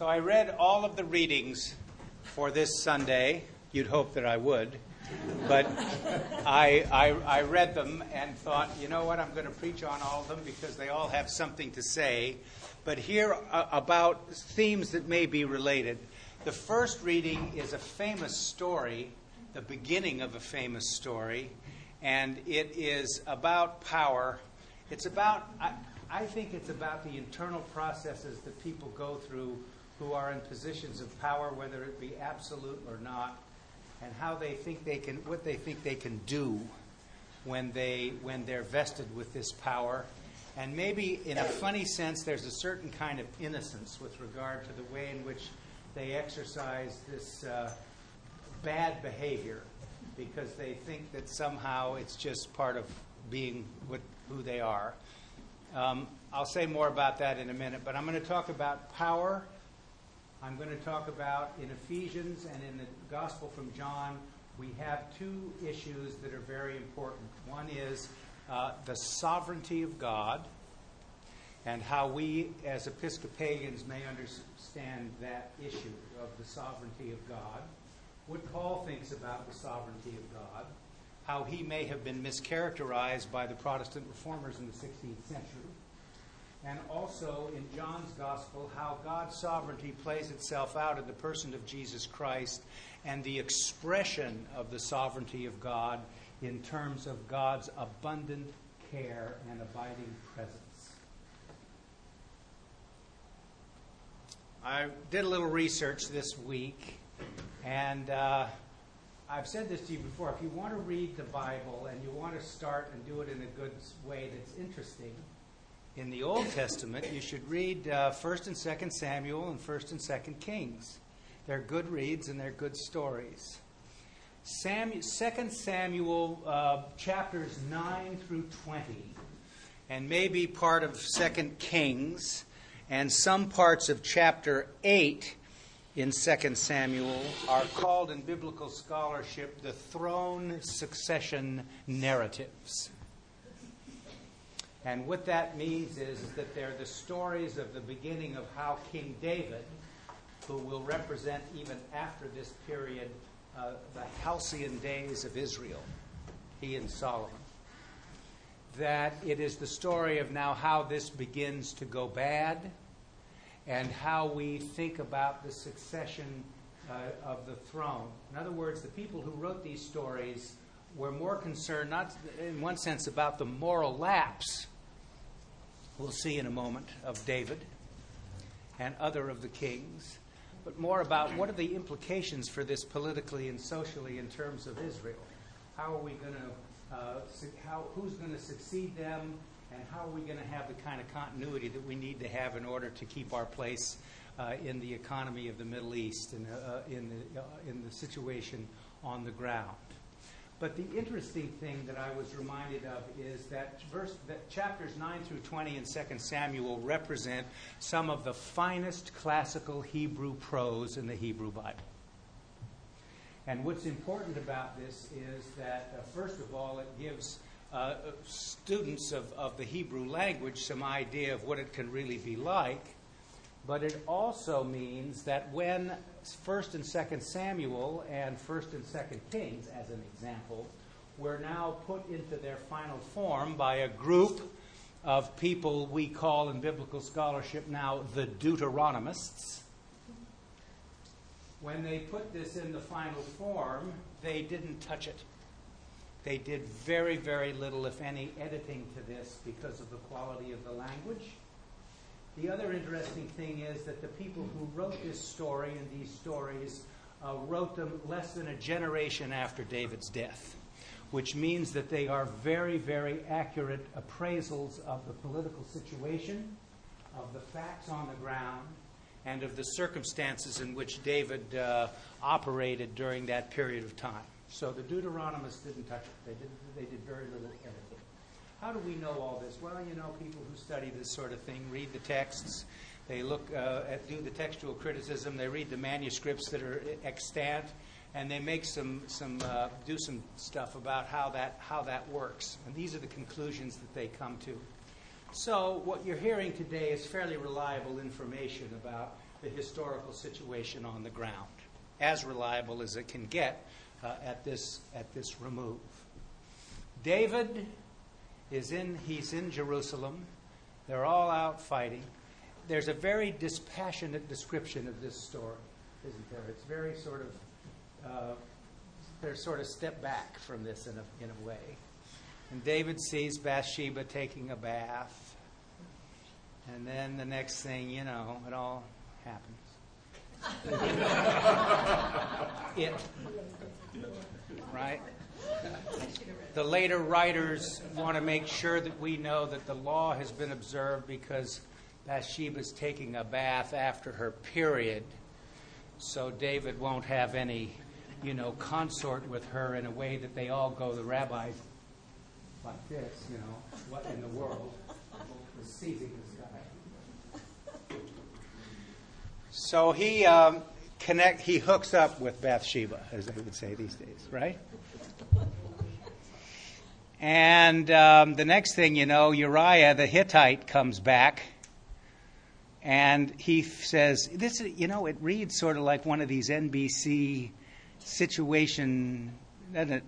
So I read all of the readings for this Sunday. You'd hope that I would. But I, I, I read them and thought, you know what, I'm going to preach on all of them because they all have something to say. But here uh, about themes that may be related. The first reading is a famous story, the beginning of a famous story, and it is about power. It's about, I, I think it's about the internal processes that people go through who are in positions of power, whether it be absolute or not, and how they think they can, what they think they can do when they when they're vested with this power. And maybe in a funny sense, there's a certain kind of innocence with regard to the way in which they exercise this uh, bad behavior because they think that somehow it's just part of being who they are. Um, I'll say more about that in a minute, but I'm going to talk about power I'm going to talk about in Ephesians and in the Gospel from John, we have two issues that are very important. One is uh, the sovereignty of God and how we, as Episcopalians, may understand that issue of the sovereignty of God. What Paul thinks about the sovereignty of God, how he may have been mischaracterized by the Protestant reformers in the 16th century and also in John's Gospel how God's sovereignty plays itself out in the person of Jesus Christ and the expression of the sovereignty of God in terms of God's abundant care and abiding presence. I did a little research this week, and uh, I've said this to you before. If you want to read the Bible and you want to start and do it in a good way that's interesting, in the Old Testament, you should read uh, 1st and 2nd Samuel and 1st and 2nd Kings. They're good reads and they're good stories. Samuel, 2nd Samuel uh, chapters 9 through 20, and maybe part of 2nd Kings, and some parts of chapter 8 in 2nd Samuel are called in biblical scholarship the throne succession narratives. And what that means is, that they're the stories of the beginning of how King David, who will represent even after this period uh, the halcyon days of Israel, he and Solomon, that it is the story of now how this begins to go bad and how we think about the succession uh, of the throne. In other words, the people who wrote these stories were more concerned, not in one sense, about the moral lapse we'll see in a moment of David and other of the kings, but more about what are the implications for this politically and socially in terms of Israel. How are we going to, uh, how, who's going to succeed them, and how are we going to have the kind of continuity that we need to have in order to keep our place uh, in the economy of the Middle East and uh, in, the, uh, in the situation on the ground. But the interesting thing that I was reminded of is that verse that chapters 9 through 20 in 2 Samuel represent some of the finest classical Hebrew prose in the Hebrew Bible. And what's important about this is that, uh, first of all, it gives uh, students of, of the Hebrew language some idea of what it can really be like but it also means that when 1st and 2nd Samuel and 1st and 2nd Kings, as an example, were now put into their final form by a group of people we call in biblical scholarship now the Deuteronomists. When they put this in the final form, they didn't touch it. They did very, very little, if any, editing to this because of the quality of the language the other interesting thing is that the people who wrote this story and these stories uh, wrote them less than a generation after David's death, which means that they are very, very accurate appraisals of the political situation, of the facts on the ground, and of the circumstances in which David uh, operated during that period of time. So the Deuteronomists didn't touch it. They did, they did very little editing. How do we know all this? Well, you know, people who study this sort of thing read the texts, they look uh, at do the textual criticism, they read the manuscripts that are extant, and they make some some uh, do some stuff about how that how that works. And these are the conclusions that they come to. So, what you're hearing today is fairly reliable information about the historical situation on the ground, as reliable as it can get uh, at, this, at this remove. David is in, he's in Jerusalem. They're all out fighting. There's a very dispassionate description of this story, isn't there? It's very sort of, uh, they're sort of step back from this in a, in a way. And David sees Bathsheba taking a bath. And then the next thing, you know, it all happens. it. Right? The later writers want to make sure that we know that the law has been observed because Bathsheba's taking a bath after her period, so David won't have any, you know, consort with her in a way that they all go, the rabbis, like this, you know, what in the world is seizing this guy? So he um, connect, he hooks up with Bathsheba, as they would say these days, right? And um, the next thing you know, Uriah the Hittite comes back and he says, "This, you know, it reads sort of like one of these NBC situation, doesn't it?"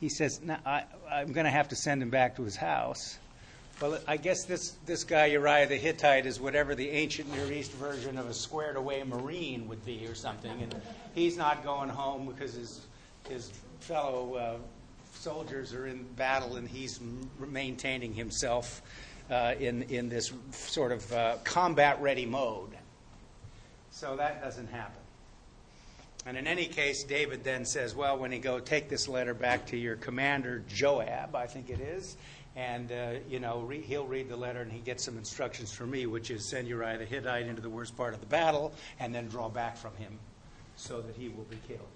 He says, no, I, "I'm going to have to send him back to his house." Well, I guess this this guy Uriah the Hittite is whatever the ancient Near East version of a squared away Marine would be, or something, and he's not going home because his his fellow uh, soldiers are in battle, and he's maintaining himself uh, in in this sort of uh, combat ready mode. So that doesn't happen. And in any case, David then says, "Well, when you go, take this letter back to your commander Joab, I think it is." And, uh, you know, re- he'll read the letter and he gets some instructions for me, which is send Uriah the Hittite into the worst part of the battle and then draw back from him so that he will be killed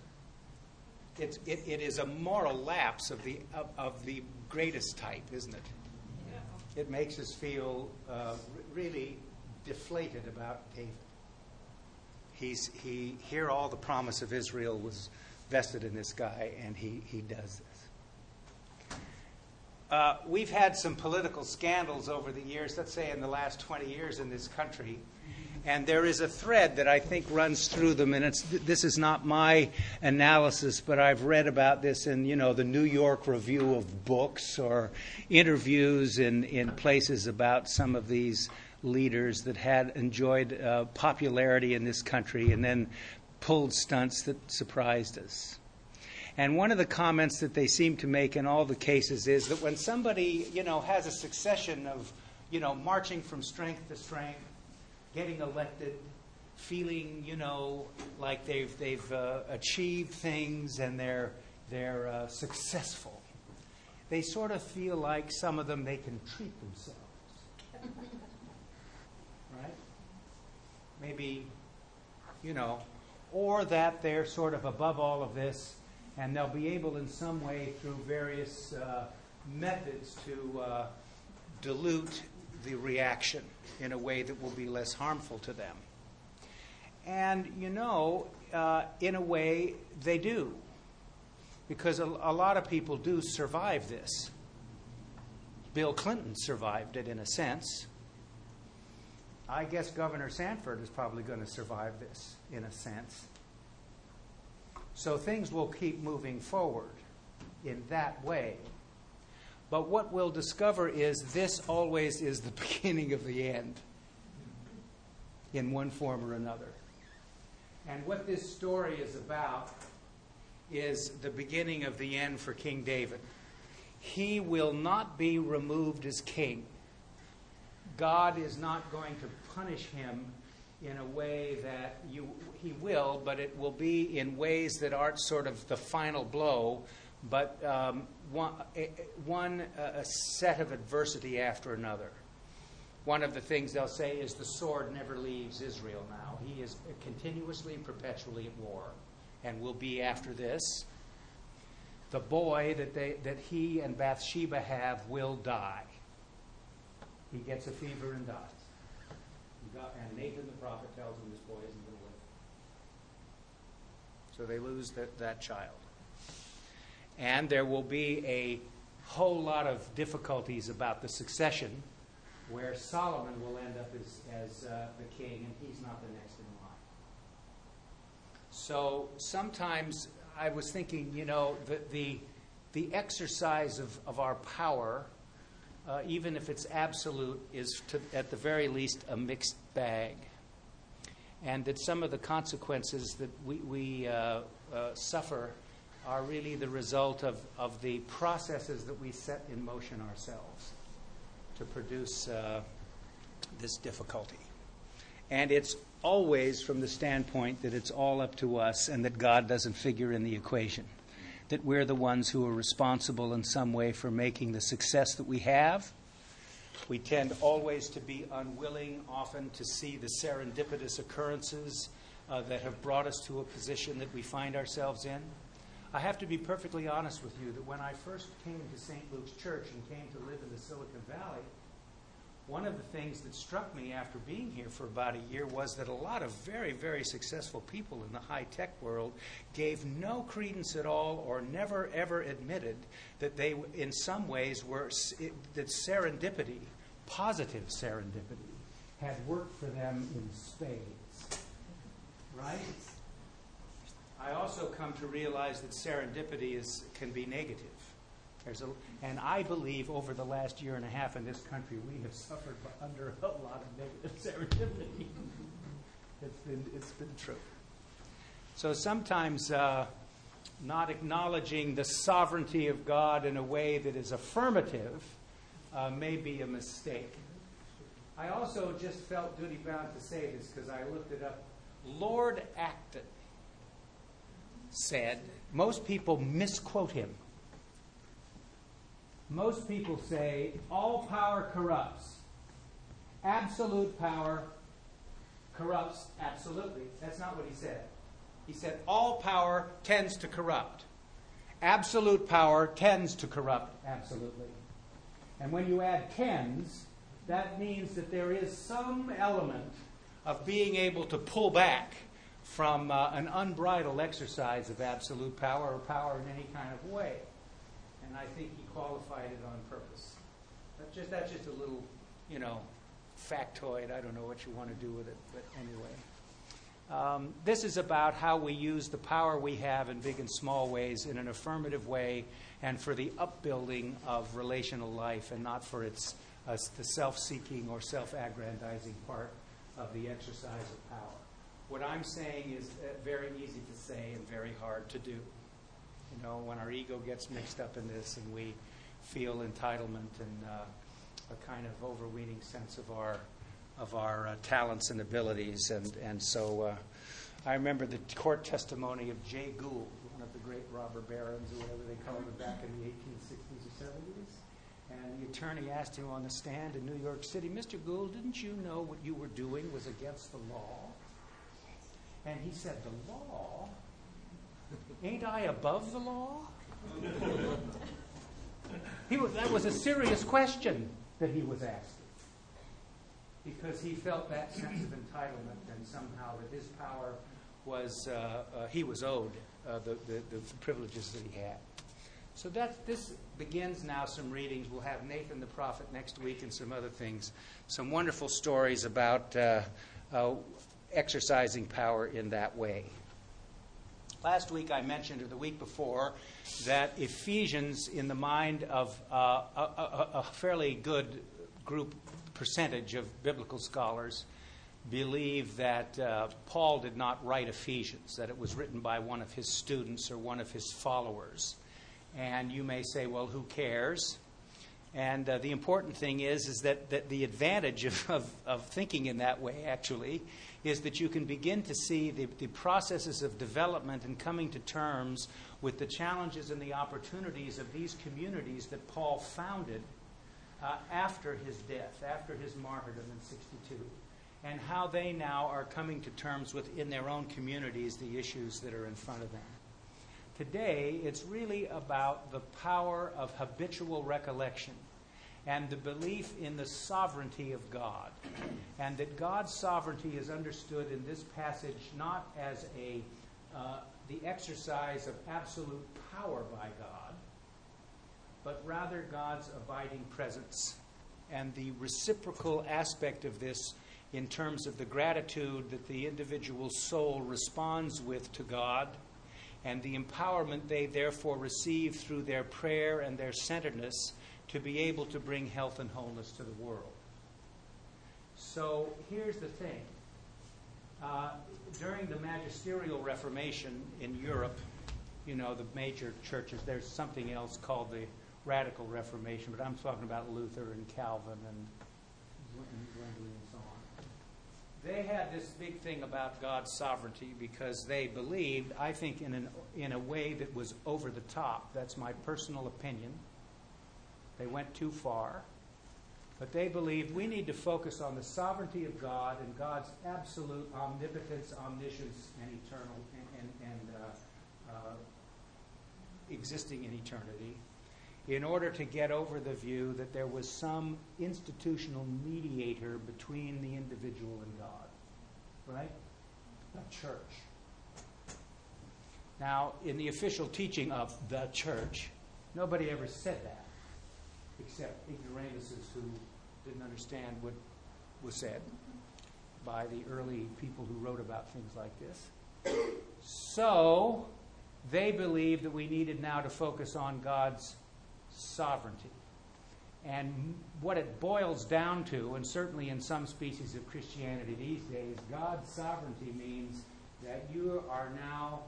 it, it is a moral lapse of the, of, of the greatest type, isn't it? Yeah. It makes us feel uh, really deflated about David. He's, he, here all the promise of Israel was vested in this guy, and he, he does this. Uh, we've had some political scandals over the years, let's say in the last 20 years in this country, and there is a thread that I think runs through them, and it's, this is not my analysis, but I've read about this in, you know, the New York Review of Books or interviews in, in places about some of these leaders that had enjoyed uh, popularity in this country and then pulled stunts that surprised us. And one of the comments that they seem to make in all the cases is that when somebody, you know, has a succession of, you know, marching from strength to strength, getting elected, feeling, you know, like they've, they've uh, achieved things and they're, they're uh, successful. They sort of feel like some of them they can treat themselves. right? Maybe, you know, or that they're sort of above all of this and they'll be able in some way through various uh, methods to uh, dilute the reaction in a way that will be less harmful to them. And you know, uh, in a way, they do. Because a, a lot of people do survive this. Bill Clinton survived it in a sense. I guess Governor Sanford is probably going to survive this in a sense. So things will keep moving forward in that way. But what we'll discover is this always is the beginning of the end in one form or another. And what this story is about is the beginning of the end for King David. He will not be removed as king. God is not going to punish him in a way that you, he will, but it will be in ways that aren't sort of the final blow, but um, one, eh, eh, one uh, a set of adversity after another. One of the things they'll say is the sword never leaves Israel now. He is continuously, perpetually at war and will be after this. The boy that, they, that he and Bathsheba have will die. He gets a fever and dies. And Nathan the prophet tells him this boy isn't going to live. So they lose that child and there will be a whole lot of difficulties about the succession where Solomon will end up as, as uh, the king, and he's not the next in line. So sometimes I was thinking, you know, the, the, the exercise of, of our power, uh, even if it's absolute, is to, at the very least a mixed bag. And that some of the consequences that we, we uh, uh, suffer are really the result of, of the processes that we set in motion ourselves to produce uh, this difficulty. And it's always from the standpoint that it's all up to us and that God doesn't figure in the equation. That we're the ones who are responsible in some way for making the success that we have. We tend always to be unwilling, often, to see the serendipitous occurrences uh, that have brought us to a position that we find ourselves in. I have to be perfectly honest with you that when I first came to St. Luke's Church and came to live in the Silicon Valley, one of the things that struck me after being here for about a year was that a lot of very, very successful people in the high tech world gave no credence at all or never ever admitted that they, in some ways, were that serendipity, positive serendipity, had worked for them in spades. Right? I also come to realize that serendipity is, can be negative. There's a, and I believe over the last year and a half in this country, we have suffered under a lot of negative serendipity. it's, been, it's been true. So sometimes uh, not acknowledging the sovereignty of God in a way that is affirmative uh, may be a mistake. I also just felt duty bound to say this because I looked it up. Lord Acton said, most people misquote him. Most people say, all power corrupts. Absolute power corrupts absolutely. That's not what he said. He said, all power tends to corrupt. Absolute power tends to corrupt absolutely. And when you add tends, that means that there is some element of being able to pull back from uh, an unbridled exercise of absolute power or power in any kind of way. And I think he qualified it on purpose. That's just, that's just a little, you know, factoid. I don't know what you want to do with it, but anyway. Um, this is about how we use the power we have in big and small ways in an affirmative way and for the upbuilding of relational life and not for its uh, the self-seeking or self-aggrandizing part of the exercise of power. What I'm saying is uh, very easy to say and very hard to do. You know, when our ego gets mixed up in this and we feel entitlement and uh, a kind of overweening sense of our of our uh, talents and abilities, and and so uh, I remember the court testimony of Jay Gould, one of the great robber barons or whatever they called him back in the 1860s or 70s. And the attorney asked him on the stand in New York City, Mr. Gould, didn't you know what you were doing was against the law? And he said, The law? Ain't I above the law? he was, that was a serious question that he was asking. Because he felt that sense of entitlement and somehow that his power was, uh, uh, he was owed uh, the, the, the, privileges that he had. So that this begins now some readings. We'll have Nathan the prophet next week and some other things. Some wonderful stories about uh, uh, exercising power in that way. Last week I mentioned, or the week before, that Ephesians, in the mind of uh, a, a, fairly good group percentage of biblical scholars, believe that uh, Paul did not write Ephesians, that it was written by one of his students or one of his followers. And you may say, well, who cares? And uh, the important thing is, is that, that the advantage of, of, of, thinking in that way, actually, is that you can begin to see the, the processes of development and coming to terms with the challenges and the opportunities of these communities that Paul founded uh, after his death, after his martyrdom in 62, and how they now are coming to terms with, in their own communities, the issues that are in front of them. Today, it's really about the power of habitual recollection and the belief in the sovereignty of God. And that God's sovereignty is understood in this passage not as a, uh, the exercise of absolute power by God, but rather God's abiding presence and the reciprocal aspect of this in terms of the gratitude that the individual soul responds with to God and the empowerment they therefore receive through their prayer and their centeredness to be able to bring health and wholeness to the world. So here's the thing. Uh, during the magisterial reformation in Europe, you know, the major churches, there's something else called the radical reformation, but I'm talking about Luther and Calvin and Zwingli and so on. They had this big thing about God's sovereignty because they believed, I think, in, an, in a way that was over the top. That's my personal opinion. They went too far. But they believed we need to focus on the sovereignty of God and God's absolute omnipotence, omniscience, and eternal and, and, and uh, uh, existing in eternity in order to get over the view that there was some institutional mediator between the individual and God. Right? The church. Now, in the official teaching of the church, nobody ever said that, except ignoramuses who didn't understand what was said by the early people who wrote about things like this. So, they believed that we needed now to focus on God's sovereignty. And what it boils down to, and certainly in some species of Christianity these days, God's sovereignty means that you are now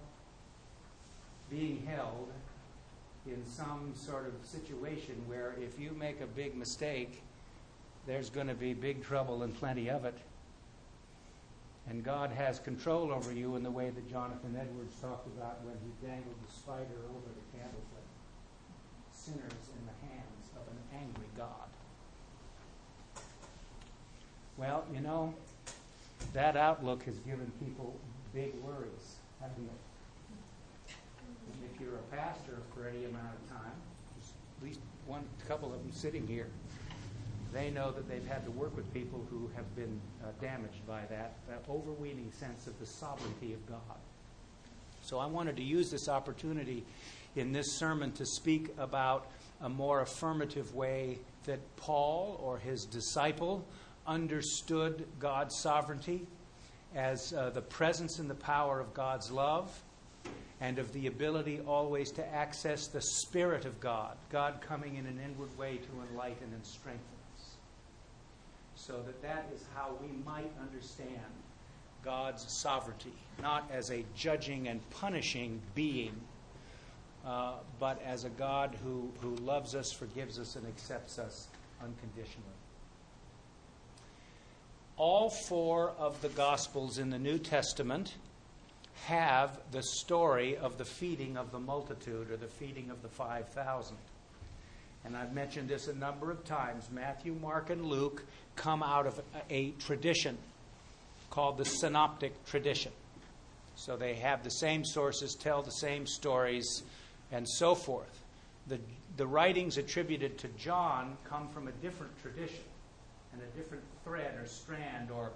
being held in some sort of situation where if you make a big mistake, there's going to be big trouble and plenty of it. And God has control over you in the way that Jonathan Edwards talked about when he dangled the spider over the candlestick sinners in the hands of an angry God. Well, you know, that outlook has given people big worries, hasn't it? You're a pastor for any amount of time, at least one couple of them sitting here, they know that they've had to work with people who have been uh, damaged by that, that overweening sense of the sovereignty of God. So I wanted to use this opportunity in this sermon to speak about a more affirmative way that Paul or his disciple understood God's sovereignty as uh, the presence and the power of God's love and of the ability always to access the Spirit of God, God coming in an inward way to enlighten and strengthen us. So that that is how we might understand God's sovereignty, not as a judging and punishing being uh, but as a God who, who loves us, forgives us, and accepts us unconditionally. All four of the Gospels in the New Testament have the story of the feeding of the multitude or the feeding of the 5,000. And I've mentioned this a number of times. Matthew, Mark, and Luke come out of a tradition called the synoptic tradition. So they have the same sources, tell the same stories, and so forth. The, the writings attributed to John come from a different tradition and a different thread or strand or,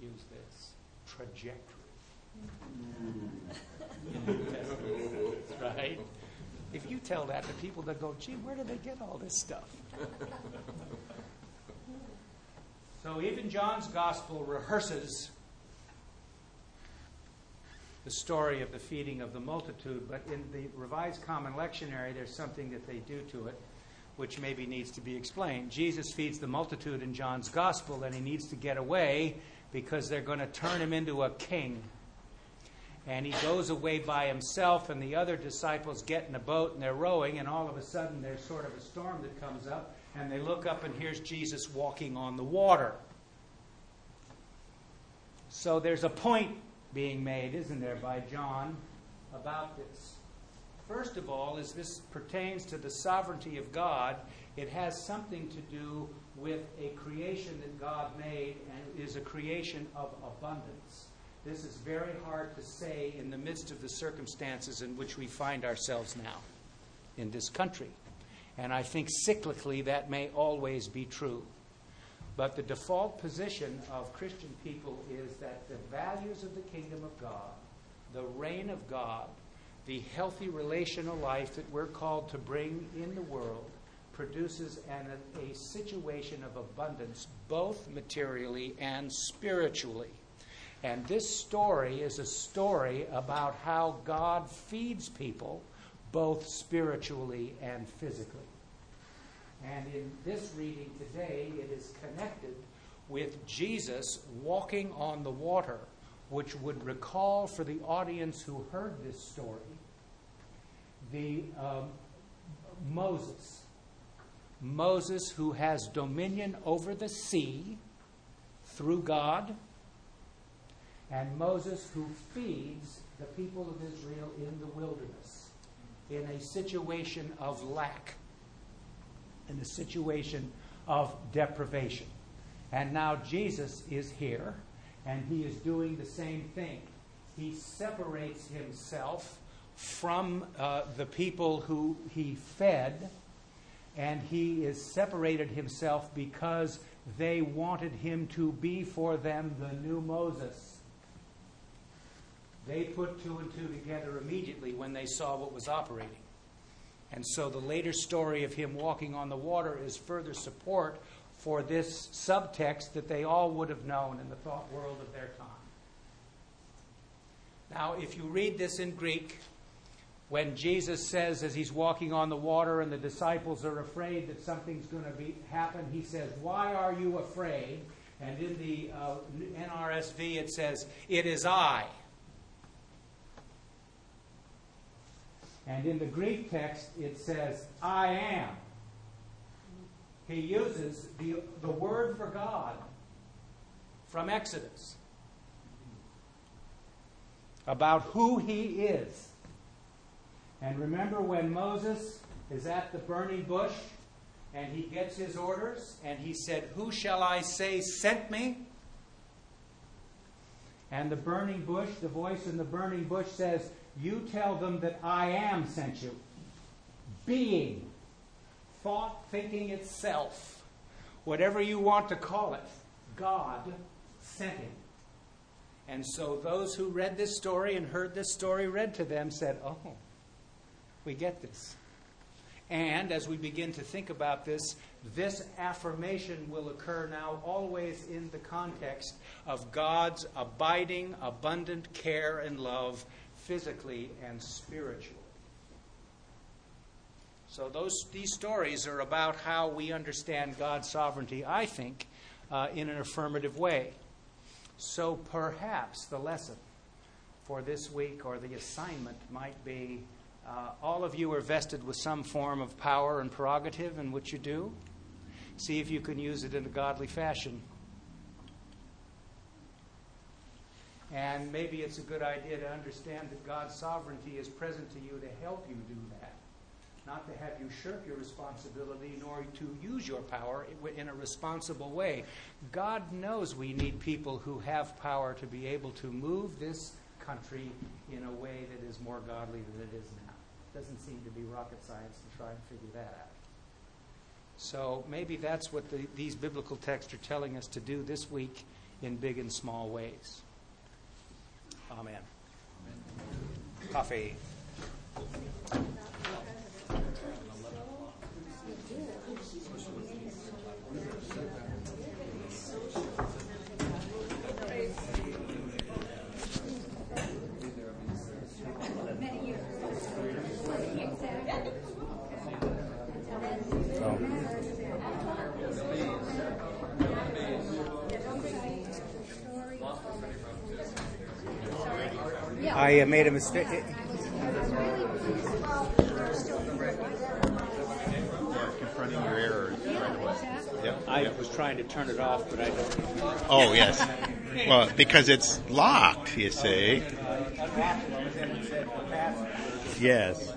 use this, trajectory. right? If you tell that to people, they'll go, gee, where do they get all this stuff? so even John's gospel rehearses the story of the feeding of the multitude, but in the Revised Common Lectionary, there's something that they do to it which maybe needs to be explained. Jesus feeds the multitude in John's Gospel, and he needs to get away because they're going to turn him into a king. And he goes away by himself, and the other disciples get in a boat and they're rowing, and all of a sudden there's sort of a storm that comes up, and they look up, and here's Jesus walking on the water. So there's a point being made, isn't there, by John about this. First of all, as this pertains to the sovereignty of God, it has something to do with a creation that God made and is a creation of abundance. This is very hard to say in the midst of the circumstances in which we find ourselves now in this country. And I think cyclically that may always be true. But the default position of Christian people is that the values of the kingdom of God, the reign of God, the healthy relational life that we're called to bring in the world, produces an, a situation of abundance, both materially and spiritually. And this story is a story about how God feeds people, both spiritually and physically. And in this reading today, it is connected with Jesus walking on the water, which would recall for the audience who heard this story the um, Moses. Moses, who has dominion over the sea through God, and Moses, who feeds the people of Israel in the wilderness in a situation of lack, in a situation of deprivation. And now Jesus is here, and he is doing the same thing. He separates himself from uh, the people who he fed, and he is separated himself because they wanted him to be for them the new Moses. They put two and two together immediately when they saw what was operating. And so the later story of him walking on the water is further support for this subtext that they all would have known in the thought world of their time. Now, if you read this in Greek, when Jesus says, as he's walking on the water and the disciples are afraid that something's going to be, happen, he says, Why are you afraid? And in the uh, NRSV it says, It is I. And in the Greek text it says, I am. He uses the, the word for God from Exodus about who he is. And remember when Moses is at the burning bush and he gets his orders and he said, Who shall I say sent me? And the burning bush, the voice in the burning bush says, You tell them that I am sent you. Being, thought, thinking itself, whatever you want to call it, God sent him. And so those who read this story and heard this story read to them said, Oh, we get this. And as we begin to think about this, this affirmation will occur now always in the context of God's abiding, abundant care and love, physically and spiritually. So those, these stories are about how we understand God's sovereignty, I think, uh, in an affirmative way. So perhaps the lesson for this week or the assignment might be uh, all of you are vested with some form of power and prerogative in what you do. See if you can use it in a godly fashion. And maybe it's a good idea to understand that God's sovereignty is present to you to help you do that. Not to have you shirk your responsibility, nor to use your power in a responsible way. God knows we need people who have power to be able to move this country in a way that is more godly than it is now. Doesn't seem to be rocket science to try and figure that out. So maybe that's what the, these biblical texts are telling us to do this week in big and small ways. Amen. Amen. Coffee. I uh, made a mistake. confronting your errors right away. Yep. I was trying to turn it off, but I don't. Oh yes. Well, because it's locked, you see. Yes.